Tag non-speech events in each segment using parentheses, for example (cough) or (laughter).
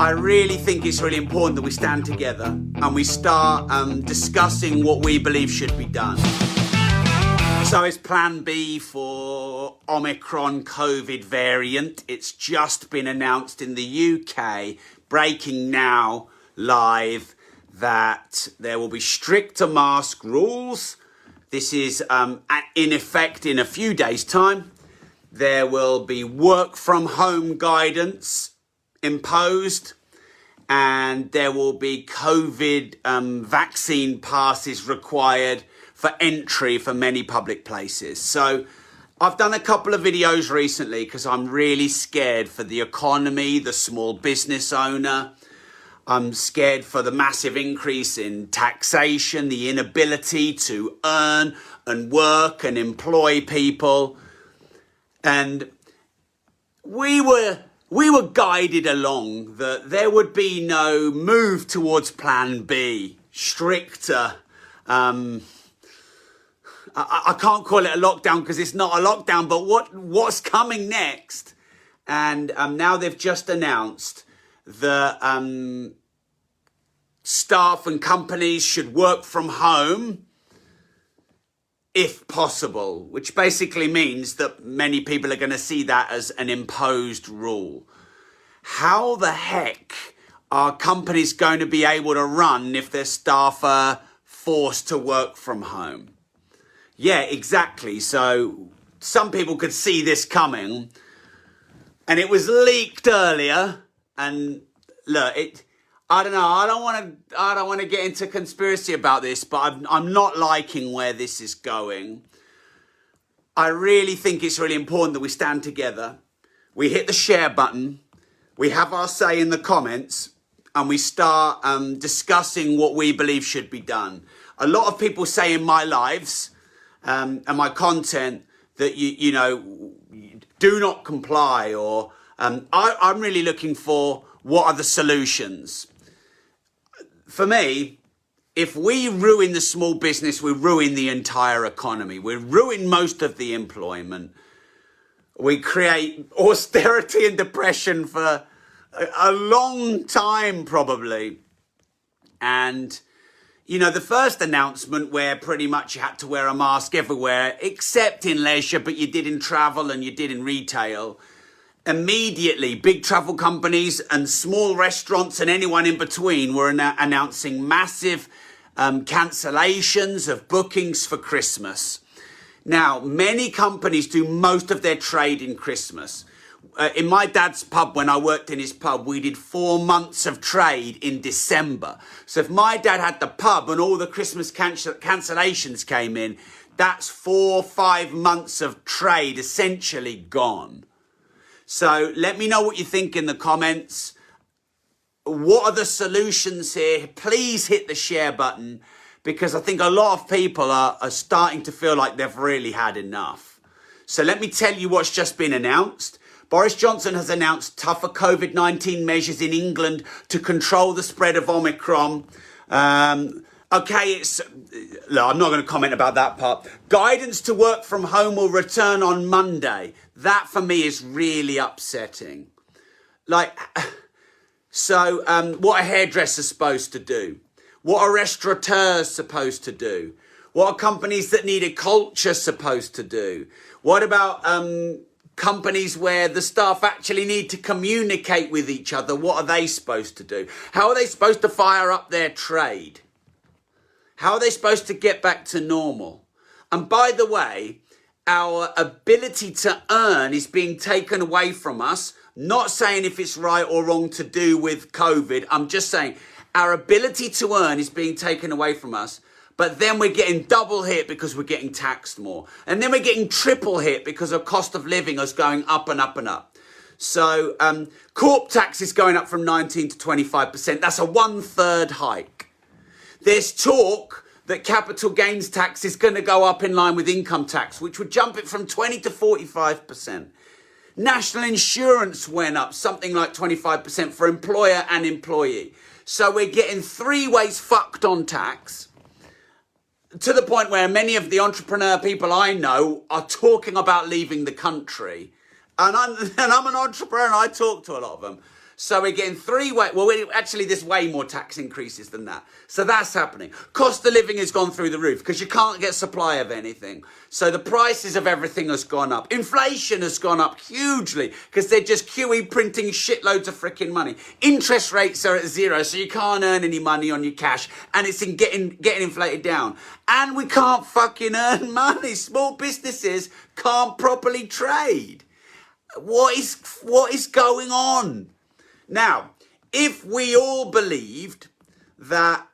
I really think it's really important that we stand together and we start um, discussing what we believe should be done. So it's plan B for Omicron COVID variant. It's just been announced in the UK, breaking now live, that there will be stricter mask rules. This is um, in effect in a few days' time. There will be work from home guidance imposed, and there will be COVID um, vaccine passes required for entry for many public places. So I've done a couple of videos recently because I'm really scared for the economy, the small business owner. I'm scared for the massive increase in taxation, the inability to earn and work and employ people. And we were we were guided along that there would be no move towards plan B, stricter. Um, I, I can't call it a lockdown because it's not a lockdown, but what, what's coming next? And um, now they've just announced that um, staff and companies should work from home if possible, which basically means that many people are going to see that as an imposed rule. How the heck are companies going to be able to run if their staff are forced to work from home? Yeah, exactly. So some people could see this coming, and it was leaked earlier. And look, it. I don't know. I don't want to. I don't want to get into conspiracy about this, but I'm, I'm not liking where this is going. I really think it's really important that we stand together. We hit the share button. We have our say in the comments, and we start um, discussing what we believe should be done. A lot of people say in my lives um, and my content that you you know do not comply or um, I, I'm really looking for what are the solutions. For me, if we ruin the small business, we ruin the entire economy. We ruin most of the employment. We create austerity and depression for a, long time, probably. And you know, the first announcement where pretty much you had to wear a mask everywhere, except in leisure, but you did in travel and you did in retail. Immediately, big travel companies and small restaurants and anyone in between were an- announcing massive um, cancellations of bookings for Christmas. Now, many companies do most of their trade in Christmas uh, in my dad's pub when I worked in his pub, we did four months of trade in December. So if my dad had the pub and all the Christmas cancel- cancellations came in, that's four, or five months of trade essentially gone. So let me know what you think in the comments. What are the solutions here? Please hit the share button because I think a lot of people are, are starting to feel like they've really had enough. So let me tell you what's just been announced. Boris Johnson has announced tougher COVID 19 measures in England to control the spread of Omicron. Um, okay, it's. I'm not going to comment about that part. Guidance to work from home will return on Monday. That for me is really upsetting. Like, (sighs) so um, what a hairdresser's supposed to do? What a restaurateur's supposed to do? What are companies that need a culture supposed to do? What about um, companies where the staff actually need to communicate with each other, what are they supposed to do? How are they supposed to fire up their trade? How are they supposed to get back to normal? And by the way, our ability to earn is being taken away from us. Not saying if it's right or wrong to do with COVID. I'm just saying our ability to earn is being taken away from us but then we're getting double hit because we're getting taxed more. And then we're getting triple hit because the cost of living is going up and up and up. So um, corp tax is going up from 19 to 25%. That's a one third hike. There's talk that capital gains tax is going to go up in line with income tax, which would jump it from 20 to 45%. National insurance went up something like 25% for employer and employee. So we're getting three ways fucked on tax to the point where many of the entrepreneur people I know are talking about leaving the country. And I'm, (laughs) and I'm an entrepreneur and I talk to a lot of them. So we're getting three way. Well, actually, there's way more tax increases than that. So that's happening. Cost of living has gone through the roof because you can't get supply of anything. So the prices of everything has gone up. Inflation has gone up hugely because they're just QE printing shitloads of freaking money. Interest rates are at zero, so you can't earn any money on your cash, and it's in getting getting inflated down. And we can't fucking earn (laughs) money. Small businesses can't properly trade. What is what is going on? Now, if we all believed that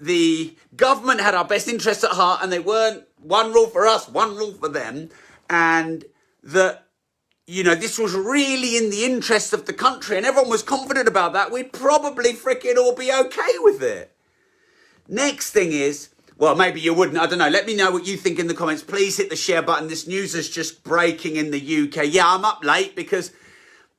the government had our best interests at heart and they weren't one rule for us, one rule for them, and that, you know, this was really in the interest of the country and everyone was confident about that, we'd probably freaking all be okay with it. Next thing is, well, maybe you wouldn't. I don't know. Let me know what you think in the comments. Please hit the share button. This news is just breaking in the UK. Yeah, I'm up late because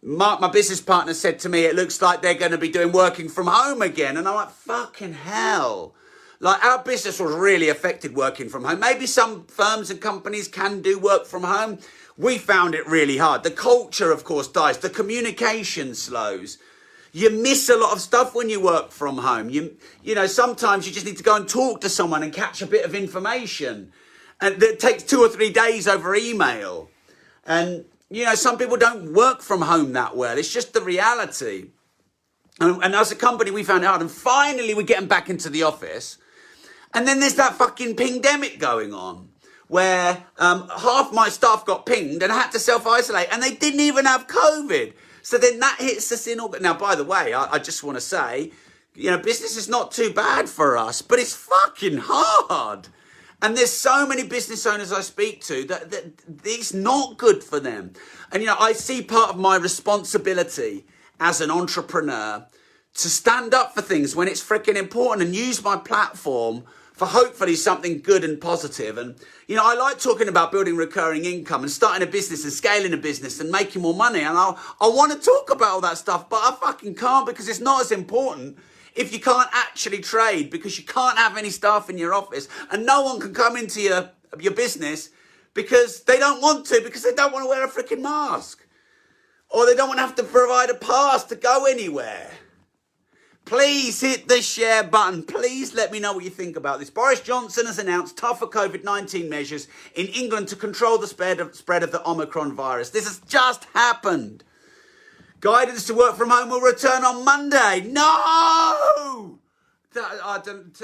Mark, my business partner, said to me, it looks like they're going to be doing working from home again. And I'm like, fucking hell. Like, our business was really affected working from home. Maybe some firms and companies can do work from home. We found it really hard. The culture, of course, dies. The communication slows. You miss a lot of stuff when you work from home. You, you know, sometimes you just need to go and talk to someone and catch a bit of information. And it takes two or three days over email. And you know, some people don't work from home that well. It's just the reality. And, and as a company, we found out, and finally we're getting back into the office. And then there's that fucking pandemic going on where um, half my staff got pinged and had to self isolate and they didn't even have COVID. So then that hits us in August. Now, by the way, I, I just want to say, you know, business is not too bad for us, but it's fucking hard. And there's so many business owners I speak to that, that it's not good for them. And, you know, I see part of my responsibility as an entrepreneur to stand up for things when it's freaking important and use my platform for hopefully something good and positive. And, you know, I like talking about building recurring income and starting a business and scaling a business and making more money. And I, I want to talk about all that stuff, but I fucking can't because it's not as important if you can't actually trade because you can't have any staff in your office and no one can come into your, your business because they don't want to, because they don't want to wear a freaking mask. Or they don't want to have to provide a pass to go anywhere. Please hit the share button. Please let me know what you think about this. Boris Johnson has announced tougher COVID 19 measures in England to control the spread of, spread of the Omicron virus. This has just happened. Guidance to work from home will return on Monday. No! I don't,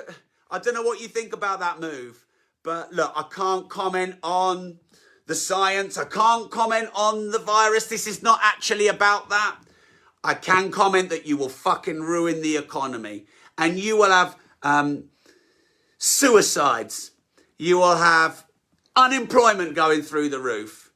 I don't know what you think about that move. But look, I can't comment on the science. I can't comment on the virus. This is not actually about that. I can comment that you will fucking ruin the economy and you will have um, suicides. You will have unemployment going through the roof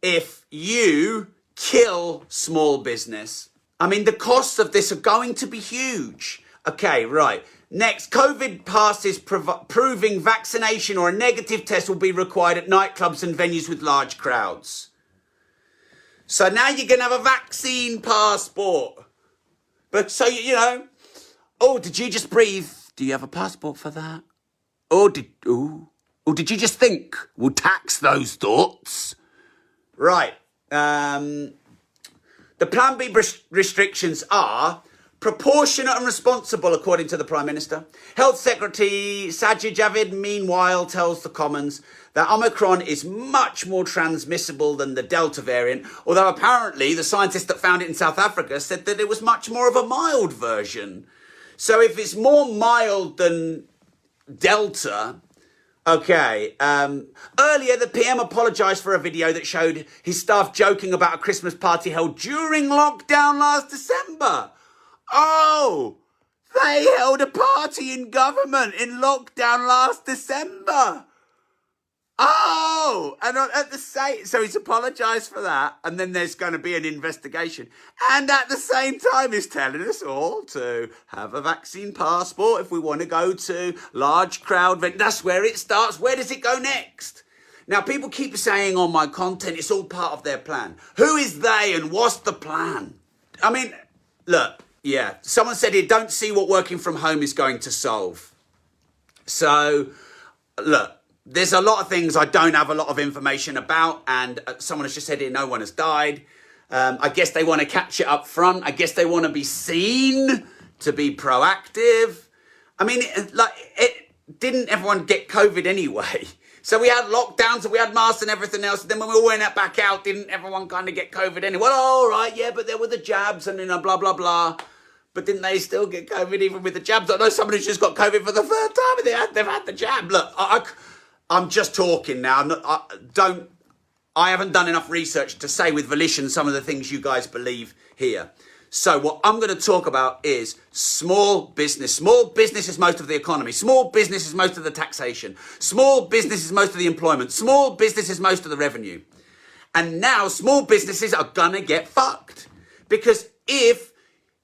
if you kill small business. I mean, the costs of this are going to be huge. Okay, right. Next, COVID passes prov- proving vaccination or a negative test will be required at nightclubs and venues with large crowds. So now you're going to have a vaccine passport. But so, you know, oh, did you just breathe? Do you have a passport for that? Oh, did, oh, oh, did you just think? We'll tax those thoughts. Right. Um, the Plan B restrictions are proportionate and responsible, according to the Prime Minister. Health Secretary Sajid Javid, meanwhile, tells the Commons that Omicron is much more transmissible than the Delta variant, although apparently the scientists that found it in South Africa said that it was much more of a mild version. So if it's more mild than Delta, Okay. Um, earlier, the PM apologised for a video that showed his staff joking about a Christmas party held during lockdown last December. Oh, they held a party in government in lockdown last December. Oh, and at the same, so he's apologised for that, and then there's going to be an investigation, and at the same time, he's telling us all to have a vaccine passport if we want to go to large crowd. That's where it starts. Where does it go next? Now, people keep saying on my content, it's all part of their plan. Who is they, and what's the plan? I mean, look, yeah, someone said here, don't see what working from home is going to solve. So, look there's a lot of things I don't have a lot of information about, and uh, someone has just said here no one has died. Um, I guess they want to catch it up front. I guess they want to be seen to be proactive. I mean, it, like, it didn't everyone get COVID anyway? (laughs) So we had lockdowns and we had masks and everything else. And then when we all went back out, didn't everyone kind of get COVID anyway? Well, all right, yeah, but there were the jabs and you know, blah blah blah. But didn't they still get COVID even with the jabs? I know someone who's just got COVID for the third time and they had, they've had the jab. Look, I, am just talking now. Not, I, don't. I haven't done enough research to say with volition some of the things you guys believe here. So what I'm going to talk about is small business. Small business is most of the economy. Small business is most of the taxation. Small business is most of the employment. Small business is most of the revenue. And now small businesses are going to get fucked. Because if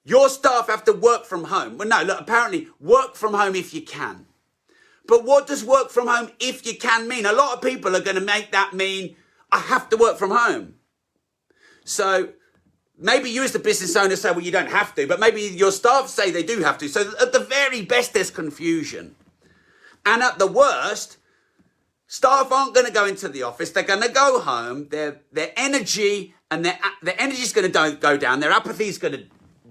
your staff have to work from home, well, no, look, apparently work from home if you can. But what does work from home if you can mean? A lot of people are going to make that mean I have to work from home. So maybe you as the business owner say, well, you don't have to, but maybe your staff say they do have to. So at the very best, there's confusion. And at the worst, staff aren't going to go into the office. They're going to go home. Their, their energy and their, their energy is going to go down. Their apathy is going to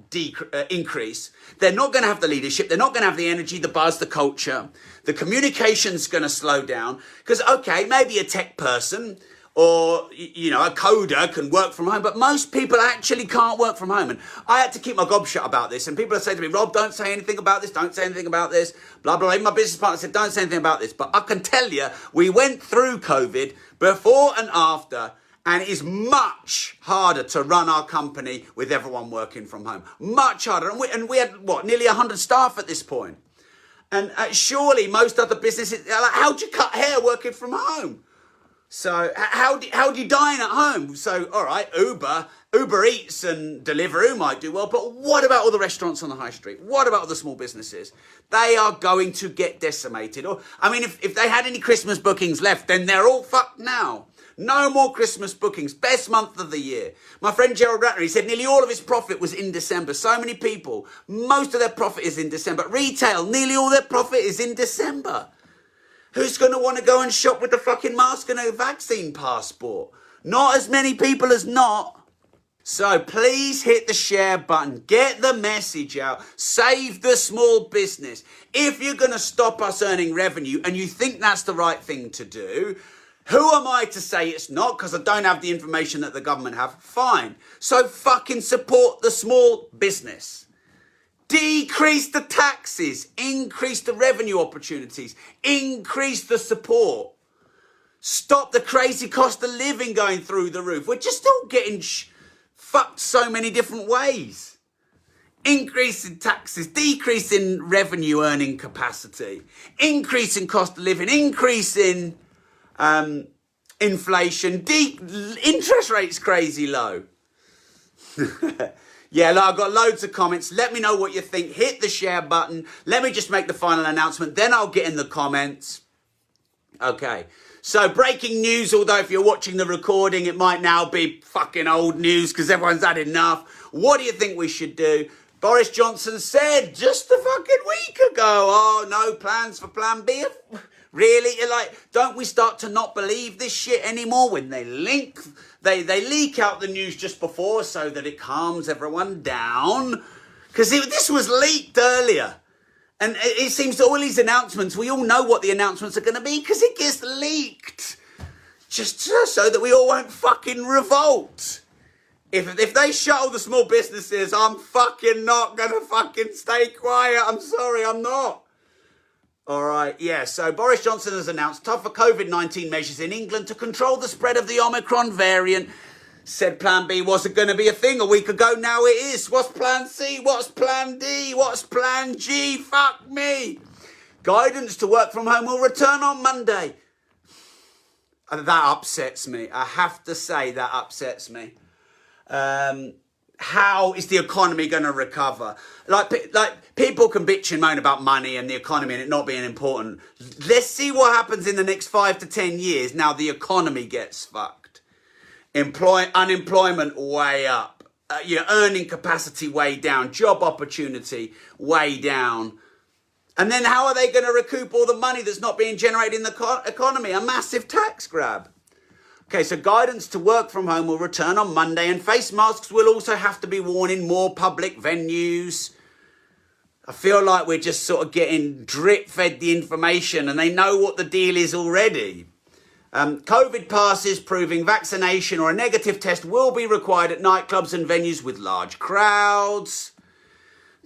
dec- uh, increase. They're not going to have the leadership. They're not going to have the energy, the buzz, the culture. The communication's going to slow down. Because, okay, maybe a tech person or you know a coder can work from home but most people actually can't work from home and i had to keep my gob shut about this and people are saying to me rob don't say anything about this don't say anything about this blah blah blah my business partner said don't say anything about this but i can tell you we went through covid before and after and it is much harder to run our company with everyone working from home much harder and we, and we had what nearly 100 staff at this point. and uh, surely most other businesses like, how do you cut hair working from home so how do, how do you dine at home? So all right, Uber, Uber Eats and Deliveroo might do well, but what about all the restaurants on the high street? What about all the small businesses? They are going to get decimated. Or I mean, if, if they had any Christmas bookings left, then they're all fucked now. No more Christmas bookings. Best month of the year. My friend Gerald Ratner, he said nearly all of his profit was in December. So many people, most of their profit is in December. Retail, nearly all their profit is in December. Who's going to want to go and shop with the fucking mask and a vaccine passport? Not as many people as not. So please hit the share button, get the message out, save the small business. If you're going to stop us earning revenue and you think that's the right thing to do, who am I to say it's not because I don't have the information that the government have? Fine. So fucking support the small business. Decrease the taxes, increase the revenue opportunities, increase the support. Stop the crazy cost of living going through the roof. We're just all getting fucked so many different ways. Increase in taxes, decrease in revenue earning capacity, increase in cost of living, increase in um, inflation, deep interest rates crazy low. (laughs) Yeah, I've got loads of comments. Let me know what you think. Hit the share button. Let me just make the final announcement. Then I'll get in the comments. Okay. So breaking news, although if you're watching the recording, it might now be fucking old news because everyone's had enough. What do you think we should do? Boris Johnson said just a fucking week ago, oh, no plans for plan B. (laughs) Really? You're like, don't we start to not believe this shit anymore when they link, they, they leak out the news just before so that it calms everyone down? Because this was leaked earlier. And it, it seems all these announcements, we all know what the announcements are going to be because it gets leaked. Just so that we all won't fucking revolt. If, if they shut all the small businesses, I'm fucking not gonna fucking stay quiet. I'm sorry, I'm not. All right, yeah. So Boris Johnson has announced tougher COVID 19 measures in England to control the spread of the Omicron variant. Said Plan B wasn't going to be a thing a week ago. Now it is. What's Plan C? What's Plan D? What's Plan G? Fuck me. Guidance to work from home will return on Monday. And that upsets me. I have to say, that upsets me. Um, how is the economy going to recover? Like, like people can bitch and moan about money and the economy and it not being important. Let's see what happens in the next five to ten years. Now the economy gets fucked, employ unemployment way up, uh, your earning capacity way down, job opportunity way down. And then how are they going to recoup all the money that's not being generated in the co- economy? A massive tax grab. Okay, so guidance to work from home will return on Monday, and face masks will also have to be worn in more public venues. I feel like we're just sort of getting drip fed the information, and they know what the deal is already. Um, COVID passes proving vaccination or a negative test will be required at nightclubs and venues with large crowds.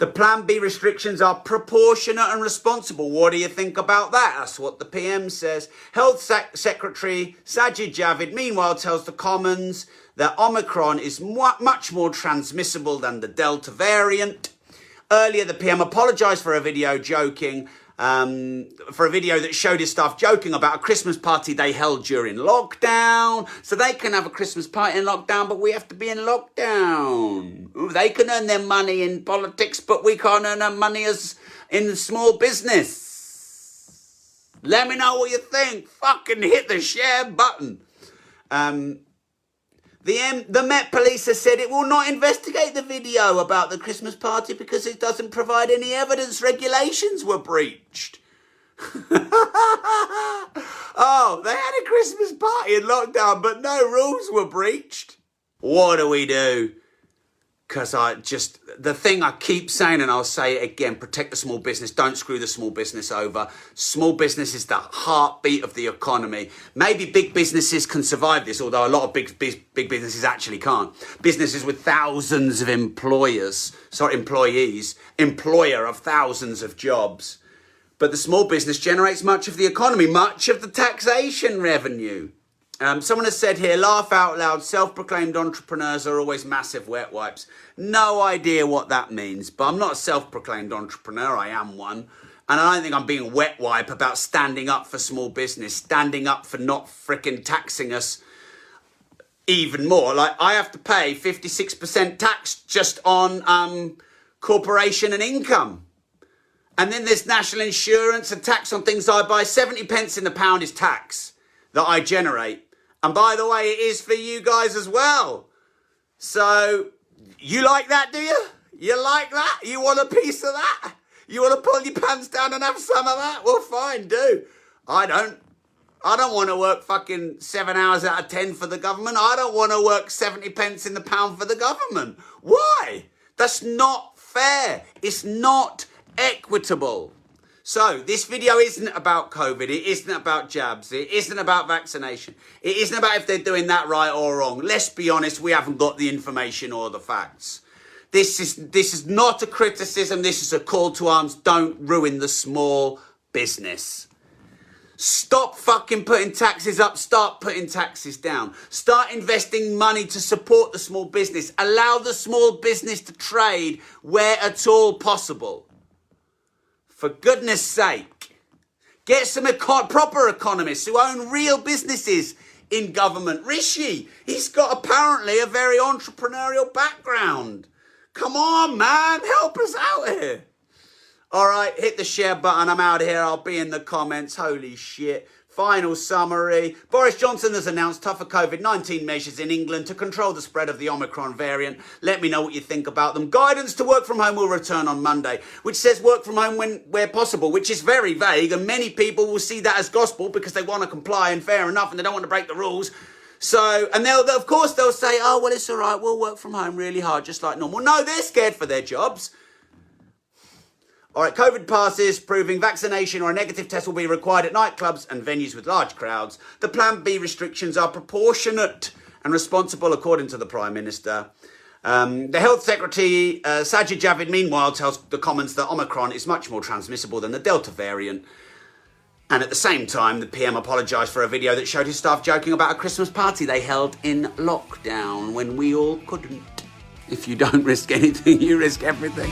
The Plan B restrictions are proportionate and responsible. What do you think about that? That's what the PM says. Health Sec- Secretary Sajid Javid, meanwhile, tells the Commons that Omicron is much more transmissible than the Delta variant. Earlier, the PM apologised for a video joking um, for a video that showed his staff joking about a Christmas party they held during lockdown. So they can have a Christmas party in lockdown, but we have to be in lockdown. They can earn their money in politics, but we can't earn our money as in small business. Let me know what you think. Fucking hit the share button. Um, the, M- the Met Police has said it will not investigate the video about the Christmas party because it doesn't provide any evidence regulations were breached. (laughs) oh, they had a Christmas party in lockdown, but no rules were breached. What do we do? Because I just the thing I keep saying, and I'll say it again: protect the small business. Don't screw the small business over. Small business is the heartbeat of the economy. Maybe big businesses can survive this, although a lot of big big, big businesses actually can't. Businesses with thousands of employers, sorry, employees, employer of thousands of jobs. But the small business generates much of the economy, much of the taxation revenue. Um, someone has said here, laugh out loud, self proclaimed entrepreneurs are always massive wet wipes. No idea what that means, but I'm not a self proclaimed entrepreneur, I am one. And I don't think I'm being wet wipe about standing up for small business, standing up for not fricking taxing us even more. Like, I have to pay 56% tax just on um, corporation and income. And then there's national insurance and tax on things I buy. 70 pence in the pound is tax that I generate. And by the way, it is for you guys as well. So, you like that, do you? You like that? You want a piece of that? You want to pull your pants down and have some of that? Well, fine, do. I don't. I don't want to work fucking seven hours out of ten for the government. I don't want to work 70 pence in the pound for the government. Why? That's not fair. It's not equitable. So, this video isn't about COVID. It isn't about jabs. It isn't about vaccination. It isn't about if they're doing that right or wrong. Let's be honest, we haven't got the information or the facts. This is, this is not a criticism. This is a call to arms. Don't ruin the small business. Stop fucking putting taxes up. Start putting taxes down. Start investing money to support the small business. Allow the small business to trade where at all possible. For goodness sake, get some proper economists who own real businesses in government. Rishi, he's got apparently a very entrepreneurial background. Come on, man, help us out here. All right, hit the share button. I'm out of here. I'll be in the comments. Holy shit. Final summary Boris Johnson has announced tougher COVID 19 measures in England to control the spread of the Omicron variant. Let me know what you think about them. Guidance to work from home will return on Monday, which says work from home when where possible, which is very vague, and many people will see that as gospel because they want to comply and fair enough and they don't want to break the rules. So, and they'll, of course, they'll say, oh, well, it's all right, we'll work from home really hard, just like normal. No, they're scared for their jobs. All right, COVID passes proving vaccination or a negative test will be required at nightclubs and venues with large crowds. The Plan B restrictions are proportionate and responsible, according to the Prime Minister. Um, the Health Secretary, uh, Sajid Javid, meanwhile, tells the Commons that Omicron is much more transmissible than the Delta variant. And at the same time, the PM apologised for a video that showed his staff joking about a Christmas party they held in lockdown when we all couldn't. If you don't risk anything, (laughs) you risk everything.